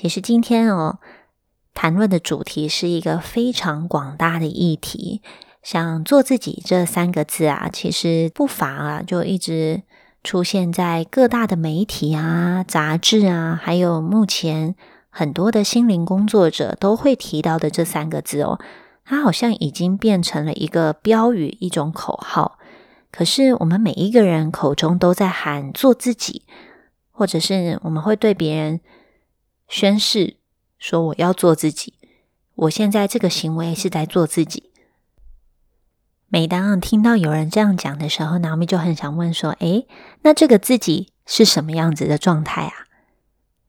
其实今天哦，谈论的主题是一个非常广大的议题。想“做自己”这三个字啊，其实不乏啊，就一直出现在各大的媒体啊、杂志啊，还有目前很多的心灵工作者都会提到的这三个字哦。它好像已经变成了一个标语、一种口号。可是我们每一个人口中都在喊“做自己”，或者是我们会对别人。宣誓说：“我要做自己。我现在这个行为是在做自己。”每当听到有人这样讲的时候，脑咪就很想问说：“诶，那这个自己是什么样子的状态啊？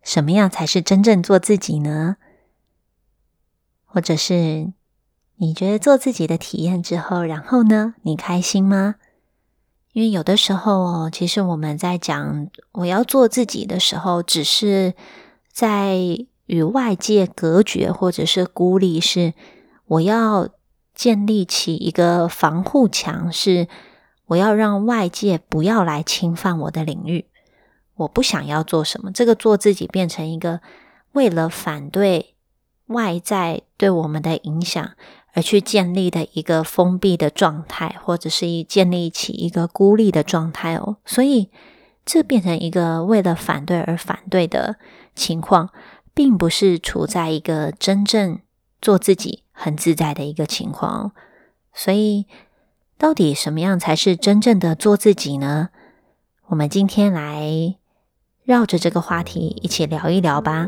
什么样才是真正做自己呢？或者是你觉得做自己的体验之后，然后呢，你开心吗？因为有的时候哦，其实我们在讲我要做自己的时候，只是……在与外界隔绝或者是孤立，是我要建立起一个防护墙，是我要让外界不要来侵犯我的领域。我不想要做什么，这个做自己变成一个为了反对外在对我们的影响而去建立的一个封闭的状态，或者是建立起一个孤立的状态哦。所以这变成一个为了反对而反对的。情况并不是处在一个真正做自己很自在的一个情况，所以到底什么样才是真正的做自己呢？我们今天来绕着这个话题一起聊一聊吧。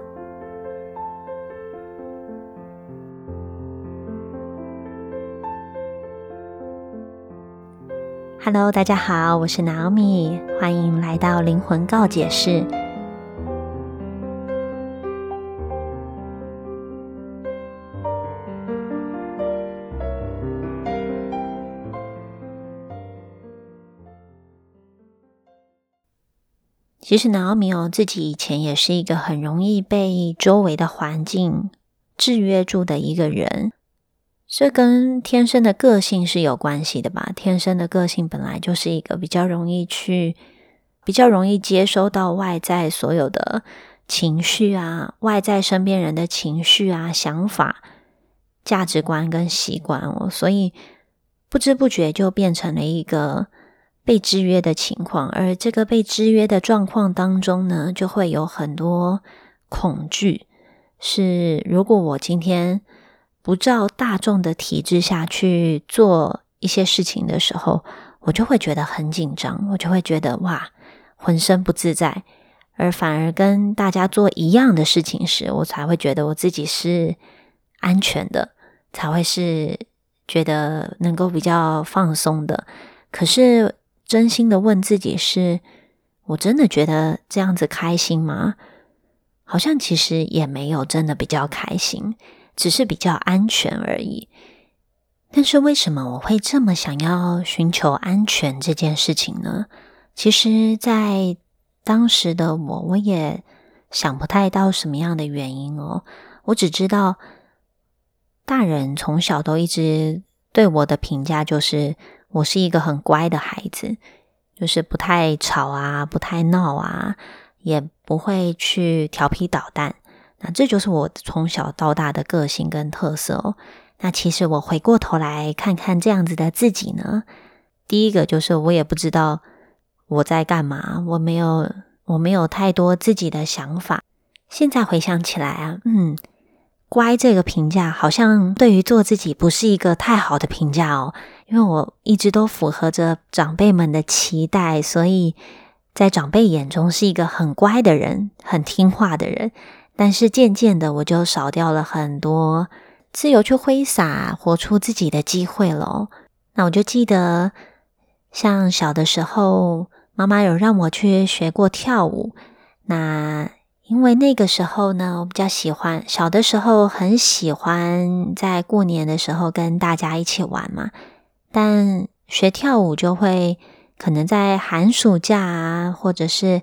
Hello，大家好，我是 Naomi，欢迎来到灵魂告解室。其实，南奥米哦，自己以前也是一个很容易被周围的环境制约住的一个人。这跟天生的个性是有关系的吧？天生的个性本来就是一个比较容易去、比较容易接收到外在所有的情绪啊，外在身边人的情绪啊、想法、价值观跟习惯哦，所以不知不觉就变成了一个。被制约的情况，而这个被制约的状况当中呢，就会有很多恐惧。是如果我今天不照大众的体制下去做一些事情的时候，我就会觉得很紧张，我就会觉得哇，浑身不自在。而反而跟大家做一样的事情时，我才会觉得我自己是安全的，才会是觉得能够比较放松的。可是。真心的问自己：是我真的觉得这样子开心吗？好像其实也没有真的比较开心，只是比较安全而已。但是为什么我会这么想要寻求安全这件事情呢？其实，在当时的我，我也想不太到什么样的原因哦。我只知道，大人从小都一直对我的评价就是。我是一个很乖的孩子，就是不太吵啊，不太闹啊，也不会去调皮捣蛋。那这就是我从小到大的个性跟特色哦。那其实我回过头来看看这样子的自己呢，第一个就是我也不知道我在干嘛，我没有我没有太多自己的想法。现在回想起来啊，嗯，乖这个评价好像对于做自己不是一个太好的评价哦。因为我一直都符合着长辈们的期待，所以在长辈眼中是一个很乖的人，很听话的人。但是渐渐的，我就少掉了很多自由去挥洒、活出自己的机会了。那我就记得，像小的时候，妈妈有让我去学过跳舞。那因为那个时候呢，我比较喜欢，小的时候很喜欢在过年的时候跟大家一起玩嘛。但学跳舞就会可能在寒暑假啊，或者是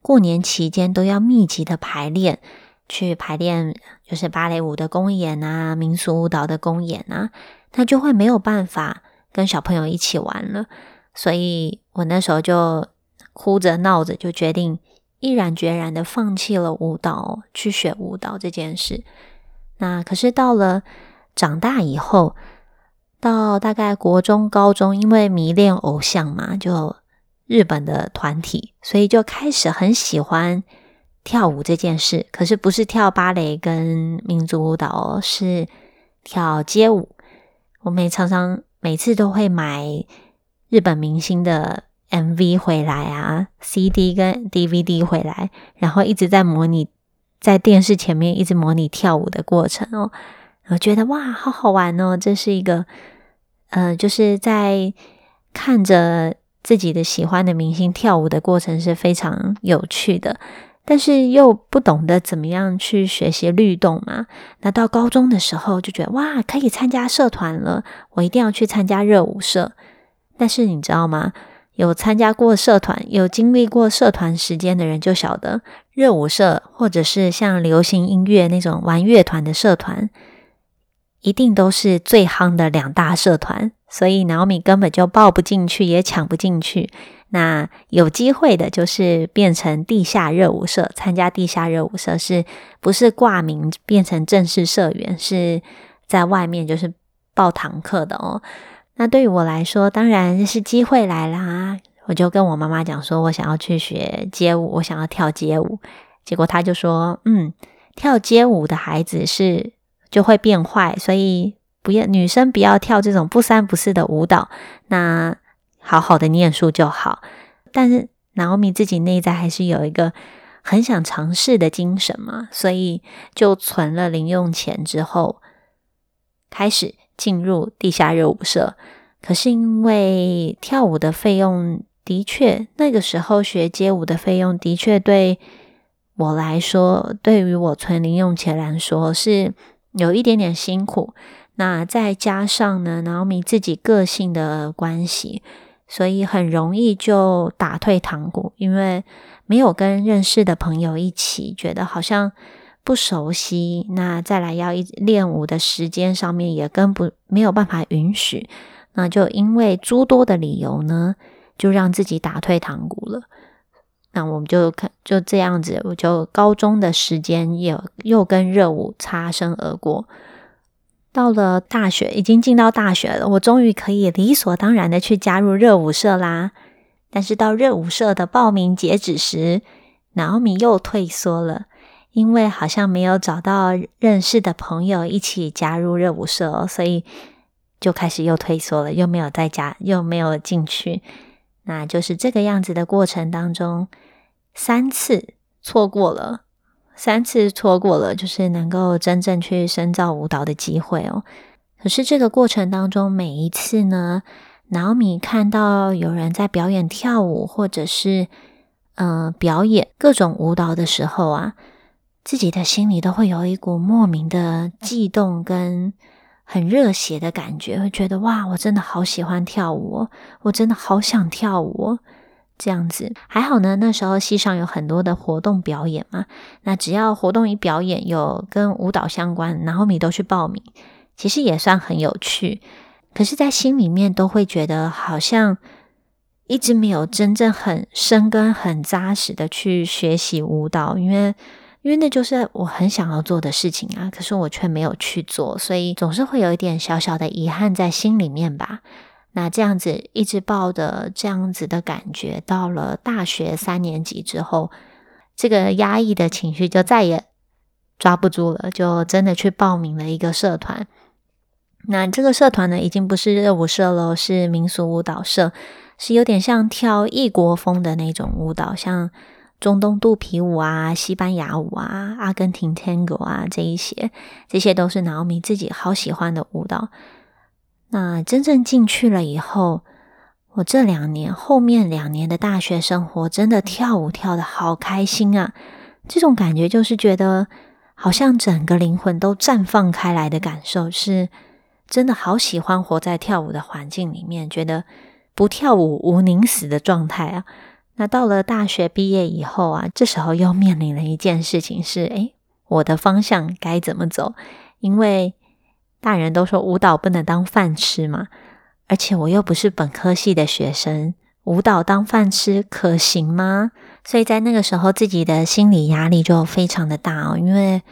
过年期间都要密集的排练，去排练就是芭蕾舞的公演啊，民俗舞蹈的公演啊，那就会没有办法跟小朋友一起玩了。所以我那时候就哭着闹着，就决定毅然决然的放弃了舞蹈，去学舞蹈这件事。那可是到了长大以后，到大概国中、高中，因为迷恋偶像嘛，就日本的团体，所以就开始很喜欢跳舞这件事。可是不是跳芭蕾跟民族舞蹈，是跳街舞。我们常常每次都会买日本明星的。MV 回来啊，CD 跟 DVD 回来，然后一直在模拟在电视前面一直模拟跳舞的过程哦，我觉得哇，好好玩哦！这是一个，呃，就是在看着自己的喜欢的明星跳舞的过程是非常有趣的，但是又不懂得怎么样去学习律动嘛。那到高中的时候就觉得哇，可以参加社团了，我一定要去参加热舞社。但是你知道吗？有参加过社团、有经历过社团时间的人就晓得，热舞社或者是像流行音乐那种玩乐团的社团，一定都是最夯的两大社团，所以 Naomi 根本就报不进去，也抢不进去。那有机会的就是变成地下热舞社，参加地下热舞社是不是挂名变成正式社员？是在外面就是报堂课的哦。那对于我来说，当然是机会来啦。我就跟我妈妈讲说，我想要去学街舞，我想要跳街舞。结果她就说：“嗯，跳街舞的孩子是就会变坏，所以不要女生不要跳这种不三不四的舞蹈。那好好的念书就好。但是 Naomi 自己内在还是有一个很想尝试的精神嘛，所以就存了零用钱之后开始。”进入地下热舞社，可是因为跳舞的费用的确，那个时候学街舞的费用的确对我来说，对于我存零用钱来说是有一点点辛苦。那再加上呢，然后你自己个性的关系，所以很容易就打退堂鼓，因为没有跟认识的朋友一起，觉得好像。不熟悉，那再来要一练舞的时间上面也跟不没有办法允许，那就因为诸多的理由呢，就让自己打退堂鼓了。那我们就看就这样子，我就高中的时间也又跟热舞擦身而过。到了大学，已经进到大学了，我终于可以理所当然的去加入热舞社啦。但是到热舞社的报名截止时，脑米又退缩了。因为好像没有找到认识的朋友一起加入热舞社，所以就开始又退缩了，又没有再加，又没有进去。那就是这个样子的过程当中，三次错过了，三次错过了，就是能够真正去深造舞蹈的机会哦。可是这个过程当中，每一次呢，脑米看到有人在表演跳舞，或者是嗯表演各种舞蹈的时候啊。自己的心里都会有一股莫名的悸动跟很热血的感觉，会觉得哇，我真的好喜欢跳舞，我真的好想跳舞。这样子还好呢。那时候戏上有很多的活动表演嘛，那只要活动一表演有跟舞蹈相关，然后你都去报名，其实也算很有趣。可是，在心里面都会觉得好像一直没有真正很深根、很扎实的去学习舞蹈，因为。因为那就是我很想要做的事情啊，可是我却没有去做，所以总是会有一点小小的遗憾在心里面吧。那这样子一直抱着这样子的感觉，到了大学三年级之后，这个压抑的情绪就再也抓不住了，就真的去报名了一个社团。那这个社团呢，已经不是热舞社了，是民俗舞蹈社，是有点像跳异国风的那种舞蹈，像。中东肚皮舞啊，西班牙舞啊，阿根廷 Tango 啊，这一些，这些都是 Naomi 自己好喜欢的舞蹈。那真正进去了以后，我这两年后面两年的大学生活，真的跳舞跳的好开心啊！这种感觉就是觉得好像整个灵魂都绽放开来的感受，是真的好喜欢活在跳舞的环境里面，觉得不跳舞无宁死的状态啊！那到了大学毕业以后啊，这时候又面临了一件事情是：诶，我的方向该怎么走？因为大人都说舞蹈不能当饭吃嘛，而且我又不是本科系的学生，舞蹈当饭吃可行吗？所以在那个时候，自己的心理压力就非常的大哦，因为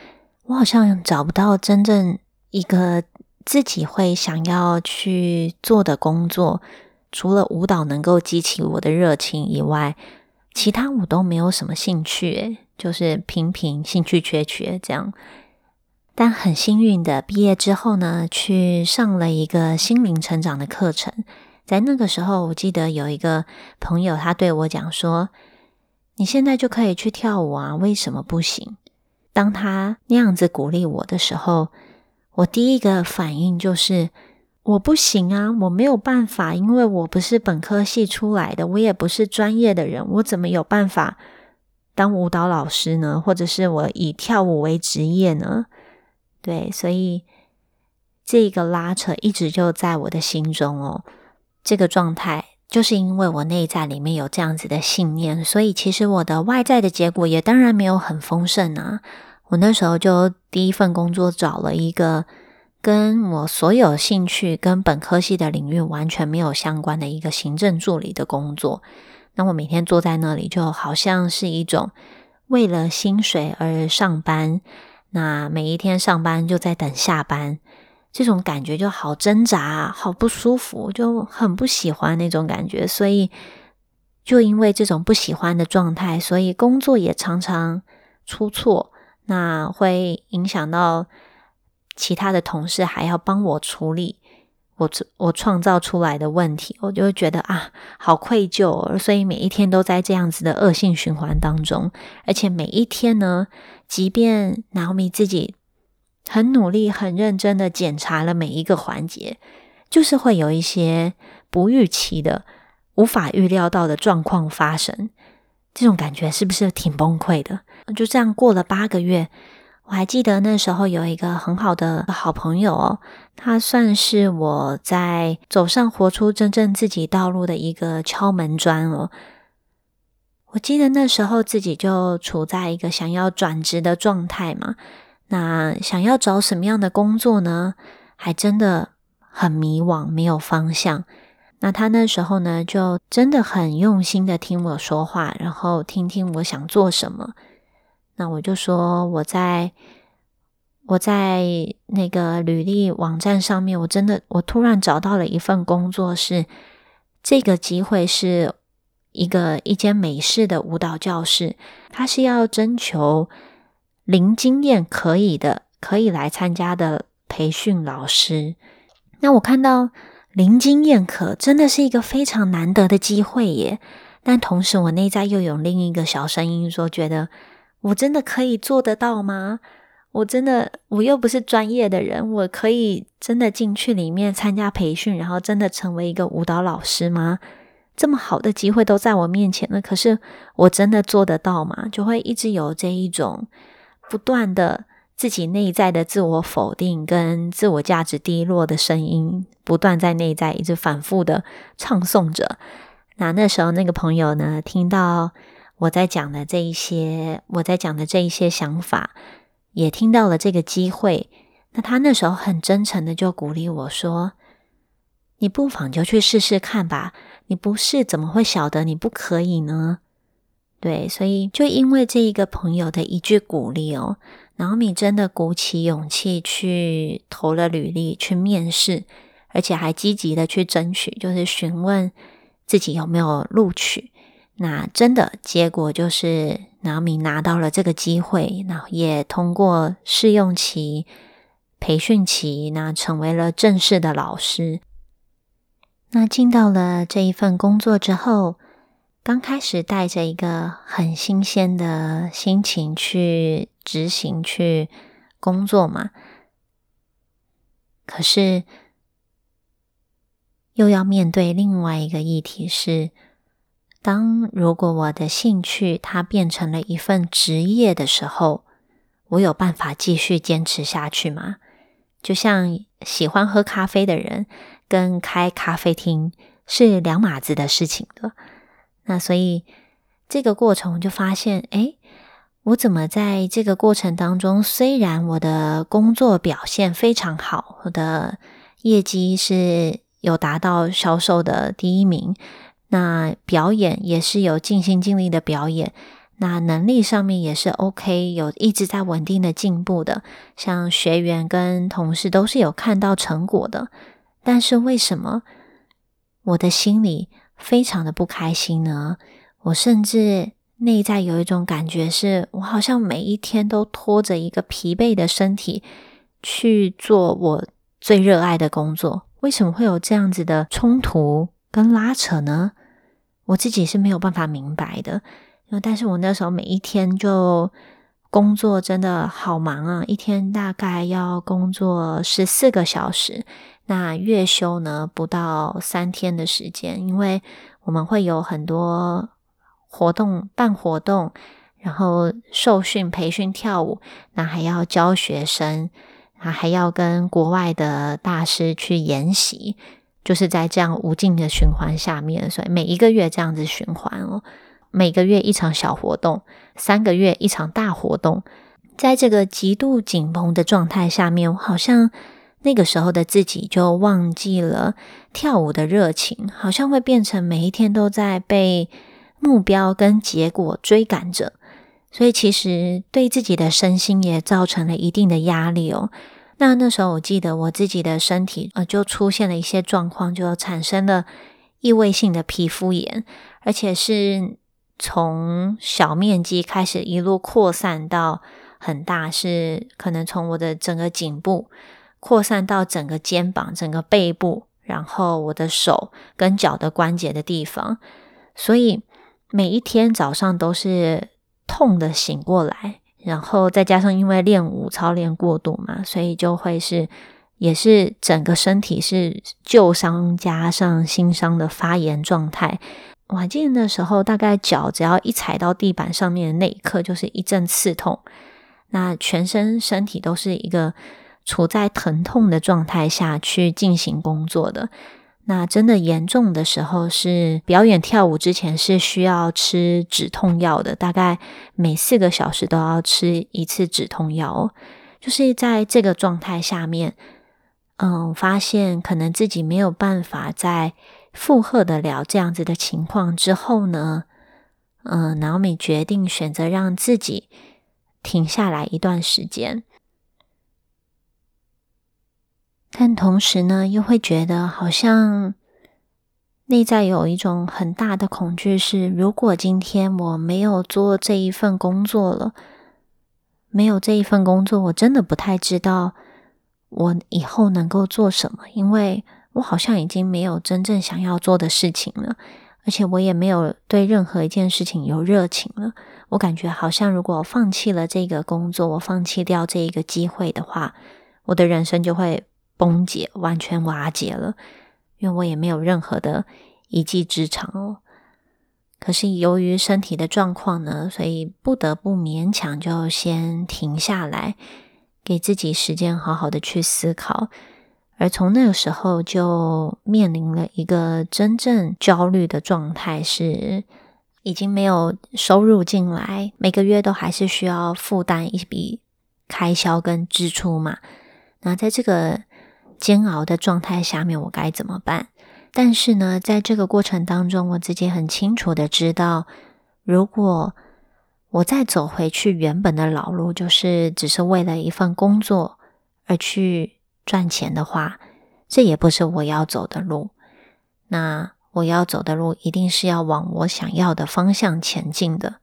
我好像找不到真正一个自己会想要去做的工作，除了舞蹈能够激起我的热情以外，其他我都没有什么兴趣，就是平平兴趣缺缺这样。但很幸运的，毕业之后呢，去上了一个心灵成长的课程。在那个时候，我记得有一个朋友，他对我讲说：“你现在就可以去跳舞啊，为什么不行？”当他那样子鼓励我的时候，我第一个反应就是：“我不行啊，我没有办法，因为我不是本科系出来的，我也不是专业的人，我怎么有办法当舞蹈老师呢？或者是我以跳舞为职业呢？”对，所以这个拉扯一直就在我的心中哦。这个状态，就是因为我内在里面有这样子的信念，所以其实我的外在的结果也当然没有很丰盛啊。我那时候就第一份工作找了一个跟我所有兴趣跟本科系的领域完全没有相关的一个行政助理的工作。那我每天坐在那里，就好像是一种为了薪水而上班。那每一天上班就在等下班。这种感觉就好挣扎，好不舒服，就很不喜欢那种感觉。所以，就因为这种不喜欢的状态，所以工作也常常出错。那会影响到其他的同事，还要帮我处理我我创造出来的问题，我就会觉得啊，好愧疚。所以每一天都在这样子的恶性循环当中，而且每一天呢，即便 Naomi 自己。很努力、很认真的检查了每一个环节，就是会有一些不预期的、无法预料到的状况发生。这种感觉是不是挺崩溃的？就这样过了八个月，我还记得那时候有一个很好的好朋友哦，他算是我在走上活出真正自己道路的一个敲门砖哦。我记得那时候自己就处在一个想要转职的状态嘛。那想要找什么样的工作呢？还真的很迷惘，没有方向。那他那时候呢，就真的很用心的听我说话，然后听听我想做什么。那我就说，我在我在那个履历网站上面，我真的我突然找到了一份工作，是这个机会是一个一间美式的舞蹈教室，他是要征求。零经验可以的，可以来参加的培训老师。那我看到零经验可真的是一个非常难得的机会耶。但同时，我内在又有另一个小声音说：“觉得我真的可以做得到吗？我真的我又不是专业的人，我可以真的进去里面参加培训，然后真的成为一个舞蹈老师吗？这么好的机会都在我面前了，可是我真的做得到吗？就会一直有这一种。”不断的自己内在的自我否定跟自我价值低落的声音，不断在内在一直反复的唱诵着。那那时候那个朋友呢，听到我在讲的这一些，我在讲的这一些想法，也听到了这个机会。那他那时候很真诚的就鼓励我说：“你不妨就去试试看吧，你不试怎么会晓得你不可以呢？”对，所以就因为这一个朋友的一句鼓励哦，然后你真的鼓起勇气去投了履历去面试，而且还积极的去争取，就是询问自己有没有录取。那真的结果就是，然后你拿到了这个机会，然后也通过试用期、培训期，那成为了正式的老师。那进到了这一份工作之后。刚开始带着一个很新鲜的心情去执行、去工作嘛，可是又要面对另外一个议题是：当如果我的兴趣它变成了一份职业的时候，我有办法继续坚持下去吗？就像喜欢喝咖啡的人跟开咖啡厅是两码子的事情的。那所以这个过程就发现，哎，我怎么在这个过程当中，虽然我的工作表现非常好，我的业绩是有达到销售的第一名，那表演也是有尽心尽力的表演，那能力上面也是 OK，有一直在稳定的进步的。像学员跟同事都是有看到成果的，但是为什么我的心里非常的不开心呢？我甚至内在有一种感觉，是我好像每一天都拖着一个疲惫的身体去做我最热爱的工作。为什么会有这样子的冲突跟拉扯呢？我自己是没有办法明白的，但是我那时候每一天就工作真的好忙啊，一天大概要工作十四个小时，那月休呢不到三天的时间，因为我们会有很多活动办活动，然后受训培训跳舞，那还要教学生，啊还要跟国外的大师去研习。就是在这样无尽的循环下面，所以每一个月这样子循环哦，每个月一场小活动，三个月一场大活动，在这个极度紧绷的状态下面，我好像那个时候的自己就忘记了跳舞的热情，好像会变成每一天都在被目标跟结果追赶着，所以其实对自己的身心也造成了一定的压力哦。那那时候，我记得我自己的身体呃，就出现了一些状况，就产生了异位性的皮肤炎，而且是从小面积开始一路扩散到很大，是可能从我的整个颈部扩散到整个肩膀、整个背部，然后我的手跟脚的关节的地方，所以每一天早上都是痛的醒过来。然后再加上因为练舞操练过度嘛，所以就会是也是整个身体是旧伤加上新伤的发炎状态。我还记得那时候，大概脚只要一踩到地板上面的那一刻，就是一阵刺痛，那全身身体都是一个处在疼痛的状态下去进行工作的。那真的严重的时候，是表演跳舞之前是需要吃止痛药的，大概每四个小时都要吃一次止痛药。就是在这个状态下面，嗯，发现可能自己没有办法再负荷得了这样子的情况之后呢，嗯，脑米决定选择让自己停下来一段时间。但同时呢，又会觉得好像内在有一种很大的恐惧，是如果今天我没有做这一份工作了，没有这一份工作，我真的不太知道我以后能够做什么，因为我好像已经没有真正想要做的事情了，而且我也没有对任何一件事情有热情了。我感觉好像如果放弃了这个工作，我放弃掉这一个机会的话，我的人生就会。崩解，完全瓦解了，因为我也没有任何的一技之长哦。可是由于身体的状况呢，所以不得不勉强就先停下来，给自己时间好好的去思考。而从那个时候就面临了一个真正焦虑的状态，是已经没有收入进来，每个月都还是需要负担一笔开销跟支出嘛。那在这个煎熬的状态下面，我该怎么办？但是呢，在这个过程当中，我自己很清楚的知道，如果我再走回去原本的老路，就是只是为了一份工作而去赚钱的话，这也不是我要走的路。那我要走的路，一定是要往我想要的方向前进的。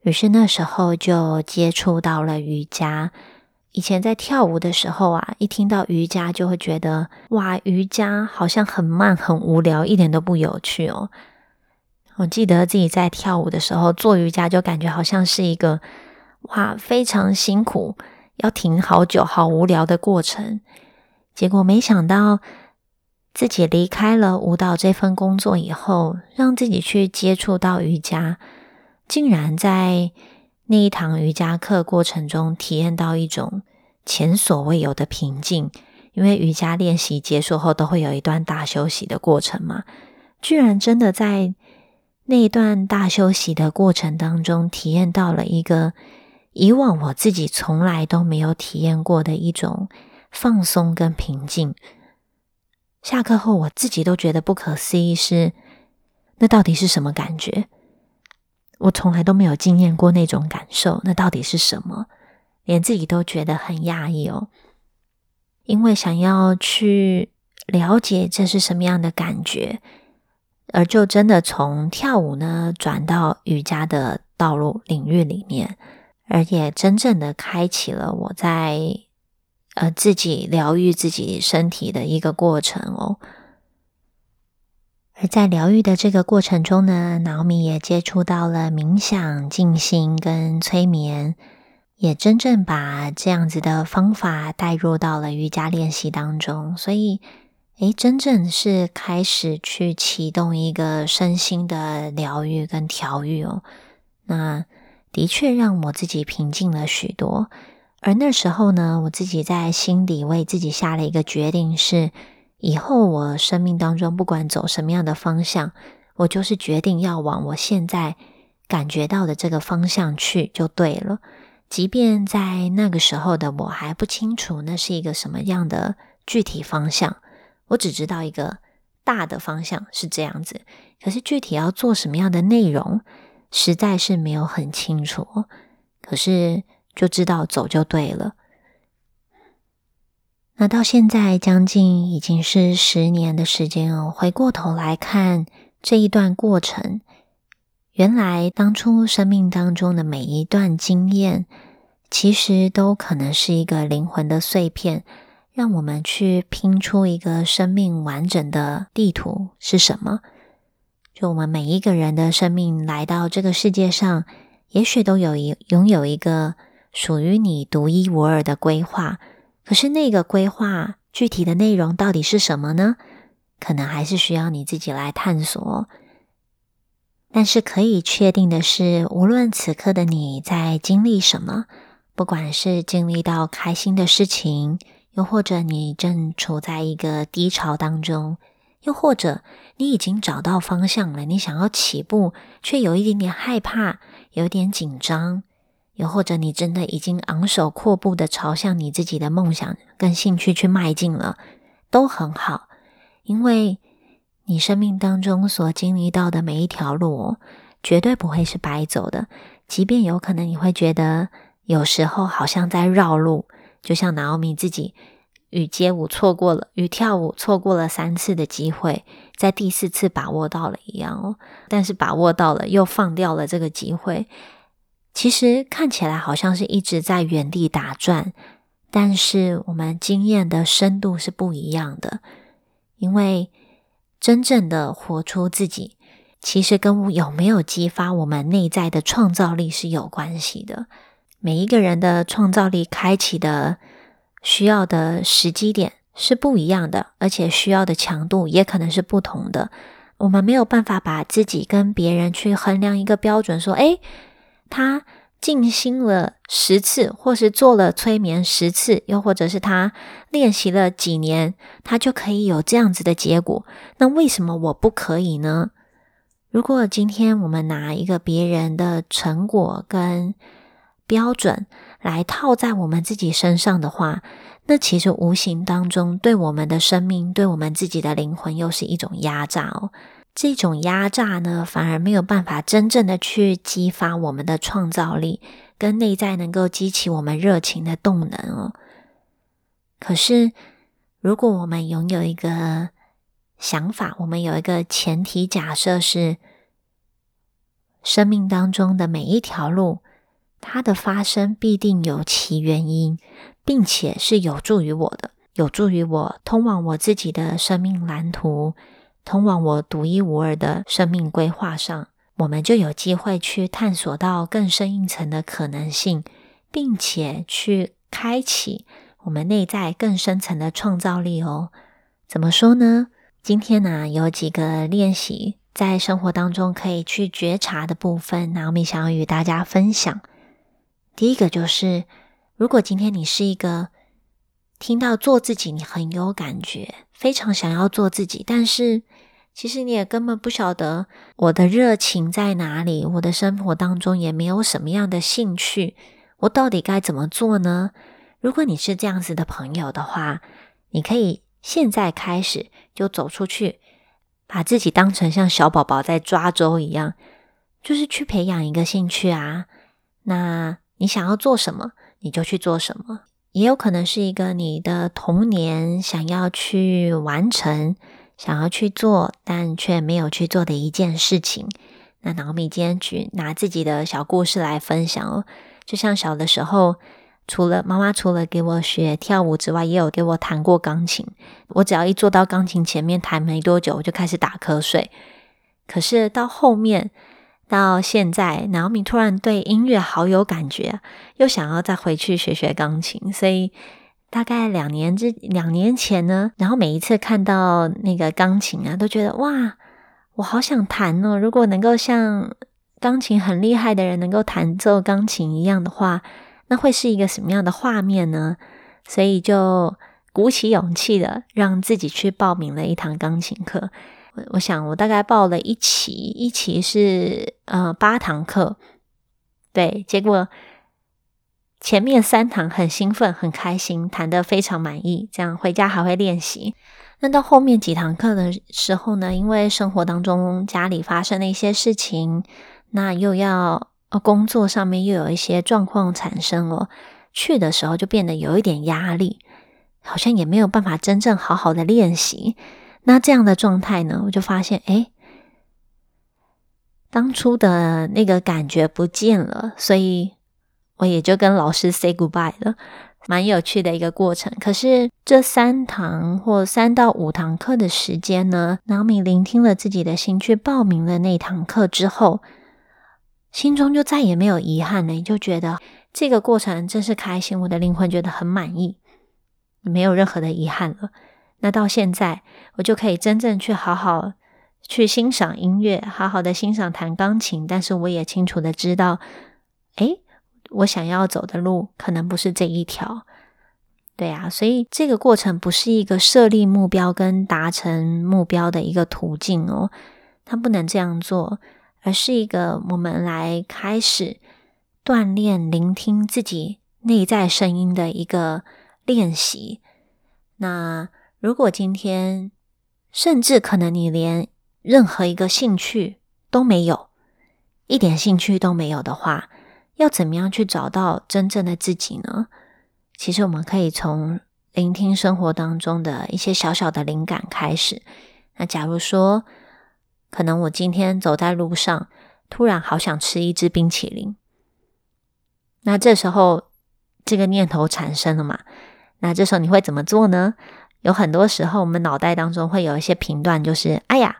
于是那时候就接触到了瑜伽。以前在跳舞的时候啊，一听到瑜伽就会觉得哇，瑜伽好像很慢、很无聊，一点都不有趣哦。我记得自己在跳舞的时候做瑜伽，就感觉好像是一个哇非常辛苦、要停好久、好无聊的过程。结果没想到自己离开了舞蹈这份工作以后，让自己去接触到瑜伽，竟然在。那一堂瑜伽课过程中，体验到一种前所未有的平静。因为瑜伽练习结束后，都会有一段大休息的过程嘛。居然真的在那一段大休息的过程当中，体验到了一个以往我自己从来都没有体验过的一种放松跟平静。下课后我自己都觉得不可思议，是那到底是什么感觉？我从来都没有经验过那种感受，那到底是什么？连自己都觉得很讶异哦。因为想要去了解这是什么样的感觉，而就真的从跳舞呢转到瑜伽的道路领域里面，而也真正的开启了我在呃自己疗愈自己身体的一个过程哦。而在疗愈的这个过程中呢，脑米也接触到了冥想、静心跟催眠。也真正把这样子的方法带入到了瑜伽练习当中，所以，诶，真正是开始去启动一个身心的疗愈跟调愈哦。那的确让我自己平静了许多。而那时候呢，我自己在心底为自己下了一个决定：是以后我生命当中不管走什么样的方向，我就是决定要往我现在感觉到的这个方向去，就对了。即便在那个时候的我还不清楚那是一个什么样的具体方向，我只知道一个大的方向是这样子，可是具体要做什么样的内容，实在是没有很清楚。可是就知道走就对了。那到现在将近已经是十年的时间哦，回过头来看这一段过程。原来当初生命当中的每一段经验，其实都可能是一个灵魂的碎片，让我们去拼出一个生命完整的地图是什么？就我们每一个人的生命来到这个世界上，也许都有一拥有一个属于你独一无二的规划。可是那个规划具体的内容到底是什么呢？可能还是需要你自己来探索。但是可以确定的是，无论此刻的你在经历什么，不管是经历到开心的事情，又或者你正处在一个低潮当中，又或者你已经找到方向了，你想要起步，却有一点点害怕，有点紧张，又或者你真的已经昂首阔步的朝向你自己的梦想跟兴趣去迈进了，都很好，因为。你生命当中所经历到的每一条路，绝对不会是白走的。即便有可能你会觉得有时候好像在绕路，就像拿奥米自己与街舞错过了，与跳舞错过了三次的机会，在第四次把握到了一样哦。但是把握到了，又放掉了这个机会。其实看起来好像是一直在原地打转，但是我们经验的深度是不一样的，因为。真正的活出自己，其实跟有没有激发我们内在的创造力是有关系的。每一个人的创造力开启的需要的时机点是不一样的，而且需要的强度也可能是不同的。我们没有办法把自己跟别人去衡量一个标准，说：“诶，他。”静心了十次，或是做了催眠十次，又或者是他练习了几年，他就可以有这样子的结果。那为什么我不可以呢？如果今天我们拿一个别人的成果跟标准来套在我们自己身上的话，那其实无形当中对我们的生命、对我们自己的灵魂又是一种压榨哦。这种压榨呢，反而没有办法真正的去激发我们的创造力，跟内在能够激起我们热情的动能哦。可是，如果我们拥有一个想法，我们有一个前提假设是，生命当中的每一条路，它的发生必定有其原因，并且是有助于我的，有助于我通往我自己的生命蓝图。通往我独一无二的生命规划上，我们就有机会去探索到更深一层的可能性，并且去开启我们内在更深层的创造力哦。怎么说呢？今天呢，有几个练习在生活当中可以去觉察的部分，那我们想要与大家分享。第一个就是，如果今天你是一个听到做自己，你很有感觉，非常想要做自己，但是。其实你也根本不晓得我的热情在哪里，我的生活当中也没有什么样的兴趣，我到底该怎么做呢？如果你是这样子的朋友的话，你可以现在开始就走出去，把自己当成像小宝宝在抓周一样，就是去培养一个兴趣啊。那你想要做什么，你就去做什么。也有可能是一个你的童年想要去完成、想要去做，但却没有去做的一件事情。那脑米今天举拿自己的小故事来分享哦，就像小的时候，除了妈妈除了给我学跳舞之外，也有给我弹过钢琴。我只要一坐到钢琴前面弹没多久，我就开始打瞌睡。可是到后面。到现在，然后米突然对音乐好有感觉，又想要再回去学学钢琴，所以大概两年之两年前呢，然后每一次看到那个钢琴啊，都觉得哇，我好想弹哦！如果能够像钢琴很厉害的人能够弹奏钢琴一样的话，那会是一个什么样的画面呢？所以就鼓起勇气的让自己去报名了一堂钢琴课。我想，我大概报了一期，一期是呃八堂课，对，结果前面三堂很兴奋、很开心，弹得非常满意，这样回家还会练习。那到后面几堂课的时候呢，因为生活当中家里发生了一些事情，那又要工作上面又有一些状况产生了，去的时候就变得有一点压力，好像也没有办法真正好好的练习。那这样的状态呢，我就发现，哎，当初的那个感觉不见了，所以我也就跟老师 say goodbye 了，蛮有趣的一个过程。可是这三堂或三到五堂课的时间呢，脑米聆听了自己的心，去报名了那堂课之后，心中就再也没有遗憾了，就觉得这个过程真是开心，我的灵魂觉得很满意，没有任何的遗憾了。那到现在，我就可以真正去好好去欣赏音乐，好好的欣赏弹钢琴。但是我也清楚的知道，诶，我想要走的路可能不是这一条。对呀，所以这个过程不是一个设立目标跟达成目标的一个途径哦，它不能这样做，而是一个我们来开始锻炼聆听自己内在声音的一个练习。那。如果今天，甚至可能你连任何一个兴趣都没有，一点兴趣都没有的话，要怎么样去找到真正的自己呢？其实我们可以从聆听生活当中的一些小小的灵感开始。那假如说，可能我今天走在路上，突然好想吃一支冰淇淋，那这时候这个念头产生了嘛？那这时候你会怎么做呢？有很多时候，我们脑袋当中会有一些评断，就是“哎呀，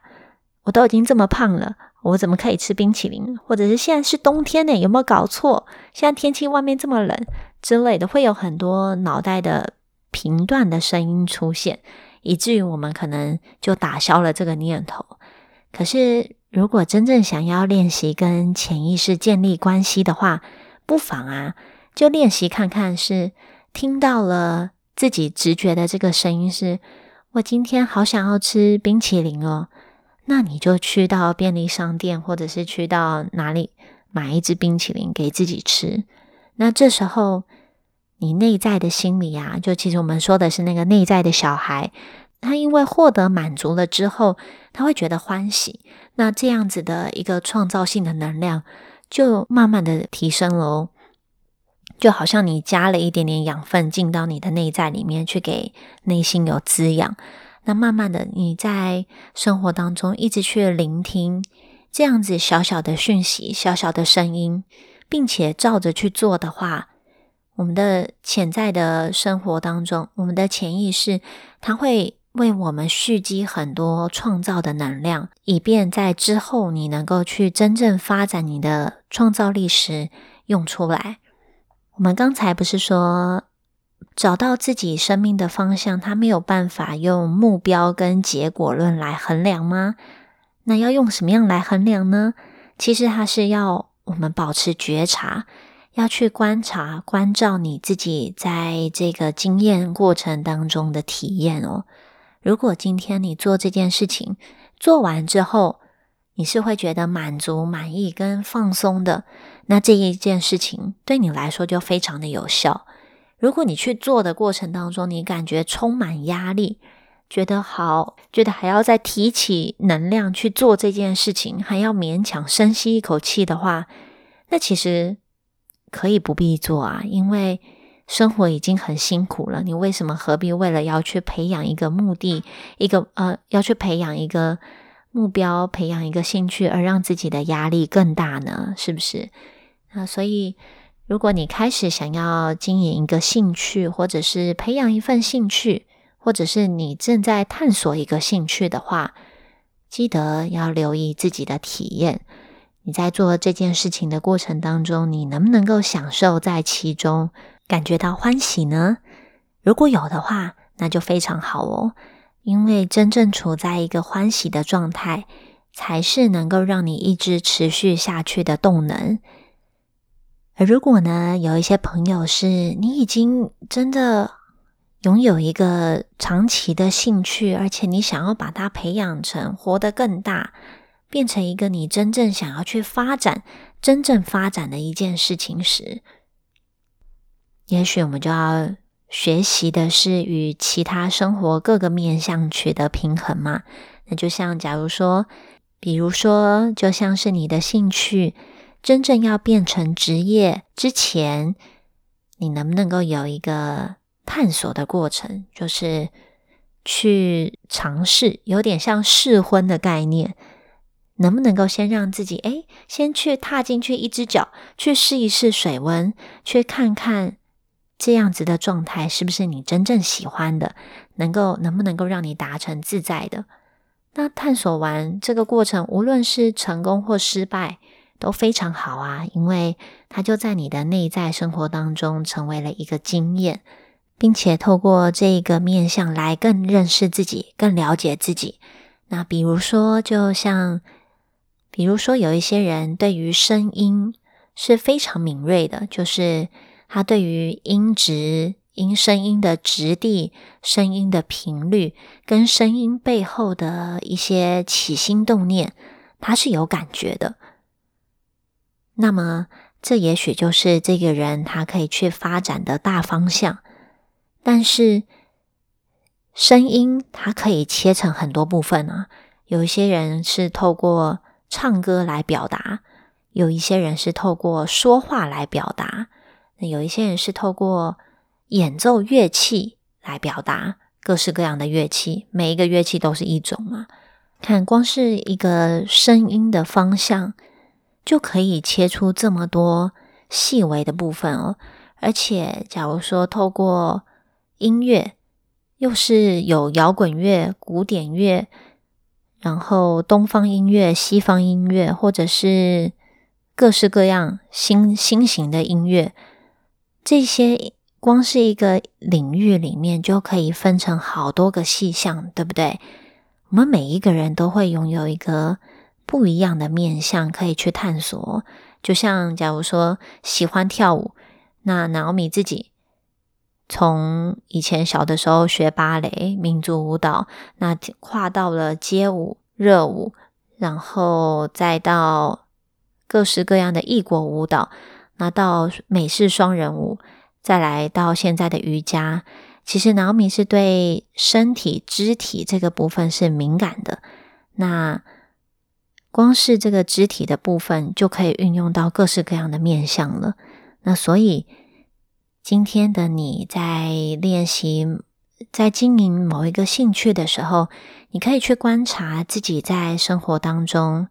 我都已经这么胖了，我怎么可以吃冰淇淋？”或者是“现在是冬天呢，有没有搞错？现在天气外面这么冷”之类的，会有很多脑袋的评断的声音出现，以至于我们可能就打消了这个念头。可是，如果真正想要练习跟潜意识建立关系的话，不妨啊，就练习看看，是听到了。自己直觉的这个声音是：我今天好想要吃冰淇淋哦。那你就去到便利商店，或者是去到哪里买一支冰淇淋给自己吃。那这时候，你内在的心理啊，就其实我们说的是那个内在的小孩，他因为获得满足了之后，他会觉得欢喜。那这样子的一个创造性的能量，就慢慢的提升了哦。就好像你加了一点点养分进到你的内在里面去，给内心有滋养。那慢慢的，你在生活当中一直去聆听这样子小小的讯息、小小的声音，并且照着去做的话，我们的潜在的生活当中，我们的潜意识，它会为我们蓄积很多创造的能量，以便在之后你能够去真正发展你的创造力时用出来。我们刚才不是说找到自己生命的方向，他没有办法用目标跟结果论来衡量吗？那要用什么样来衡量呢？其实它是要我们保持觉察，要去观察、关照你自己在这个经验过程当中的体验哦。如果今天你做这件事情做完之后，你是会觉得满足、满意跟放松的，那这一件事情对你来说就非常的有效。如果你去做的过程当中，你感觉充满压力，觉得好，觉得还要再提起能量去做这件事情，还要勉强深吸一口气的话，那其实可以不必做啊，因为生活已经很辛苦了。你为什么何必为了要去培养一个目的，一个呃，要去培养一个目标，培养一个兴趣，而让自己的压力更大呢？是不是？那所以，如果你开始想要经营一个兴趣，或者是培养一份兴趣，或者是你正在探索一个兴趣的话，记得要留意自己的体验。你在做这件事情的过程当中，你能不能够享受在其中，感觉到欢喜呢？如果有的话，那就非常好哦。因为真正处在一个欢喜的状态，才是能够让你一直持续下去的动能。而如果呢，有一些朋友是你已经真的。拥有一个长期的兴趣，而且你想要把它培养成活得更大，变成一个你真正想要去发展、真正发展的一件事情时，也许我们就要学习的是与其他生活各个面向取得平衡嘛。那就像假如说，比如说，就像是你的兴趣真正要变成职业之前，你能不能够有一个？探索的过程就是去尝试，有点像试婚的概念。能不能够先让自己哎，先去踏进去一只脚，去试一试水温，去看看这样子的状态是不是你真正喜欢的？能够能不能够让你达成自在的？那探索完这个过程，无论是成功或失败都非常好啊，因为它就在你的内在生活当中成为了一个经验。并且透过这一个面相来更认识自己，更了解自己。那比如说，就像比如说，有一些人对于声音是非常敏锐的，就是他对于音质、音声音的质地、声音的频率，跟声音背后的一些起心动念，他是有感觉的。那么，这也许就是这个人他可以去发展的大方向。但是声音它可以切成很多部分啊，有一些人是透过唱歌来表达，有一些人是透过说话来表达，那有一些人是透过演奏乐器来表达，各式各样的乐器，每一个乐器都是一种嘛。看，光是一个声音的方向就可以切出这么多细微的部分哦。而且，假如说透过音乐又是有摇滚乐、古典乐，然后东方音乐、西方音乐，或者是各式各样新新型的音乐，这些光是一个领域里面就可以分成好多个细项，对不对？我们每一个人都会拥有一个不一样的面向可以去探索。就像假如说喜欢跳舞，那 Naomi 自己。从以前小的时候学芭蕾、民族舞蹈，那跨到了街舞、热舞，然后再到各式各样的异国舞蹈，那到美式双人舞，再来到现在的瑜伽。其实，脑米是对身体、肢体这个部分是敏感的。那光是这个肢体的部分，就可以运用到各式各样的面相了。那所以。今天的你在练习、在经营某一个兴趣的时候，你可以去观察自己在生活当中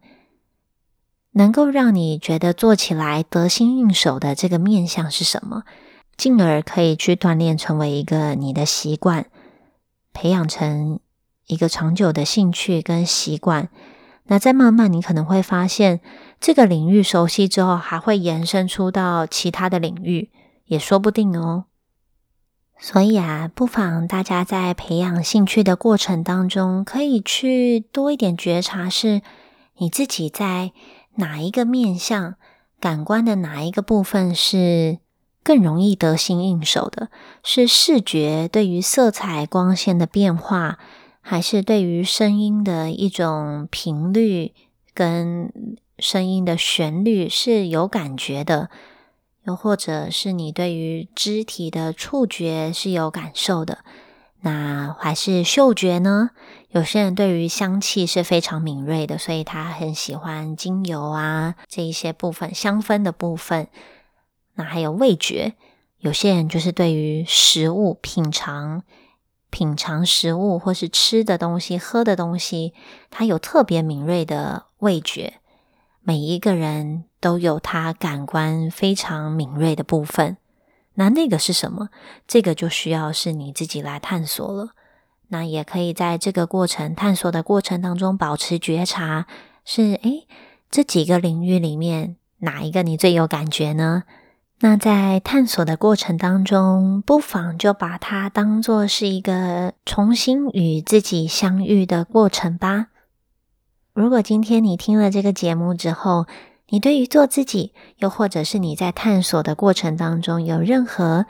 能够让你觉得做起来得心应手的这个面相是什么，进而可以去锻炼成为一个你的习惯，培养成一个长久的兴趣跟习惯。那再慢慢，你可能会发现这个领域熟悉之后，还会延伸出到其他的领域。也说不定哦，所以啊，不妨大家在培养兴趣的过程当中，可以去多一点觉察，是你自己在哪一个面向、感官的哪一个部分是更容易得心应手的？是视觉对于色彩、光线的变化，还是对于声音的一种频率跟声音的旋律是有感觉的？又或者是你对于肢体的触觉是有感受的，那还是嗅觉呢？有些人对于香气是非常敏锐的，所以他很喜欢精油啊这一些部分香氛的部分。那还有味觉，有些人就是对于食物品尝、品尝食物或是吃的东西、喝的东西，他有特别敏锐的味觉。每一个人都有他感官非常敏锐的部分。那那个是什么？这个就需要是你自己来探索了。那也可以在这个过程探索的过程当中保持觉察，是诶，这几个领域里面哪一个你最有感觉呢？那在探索的过程当中，不妨就把它当做是一个重新与自己相遇的过程吧。如果今天你听了这个节目之后，你对于做自己，又或者是你在探索的过程当中，有任何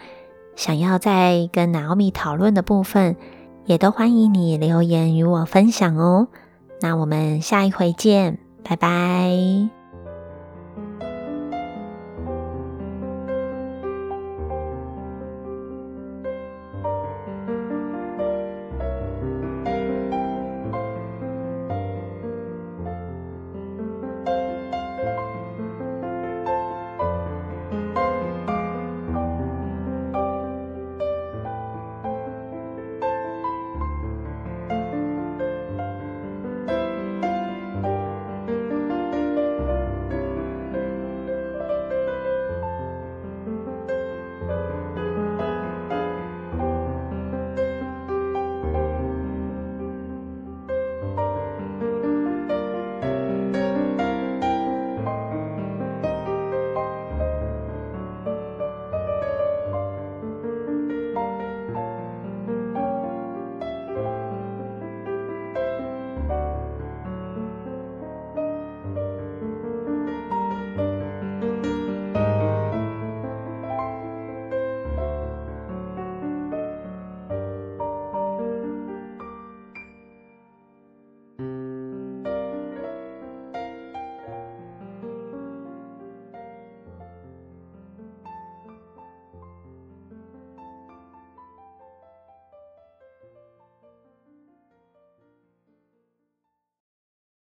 想要再跟 Naomi 讨论的部分，也都欢迎你留言与我分享哦。那我们下一回见，拜拜。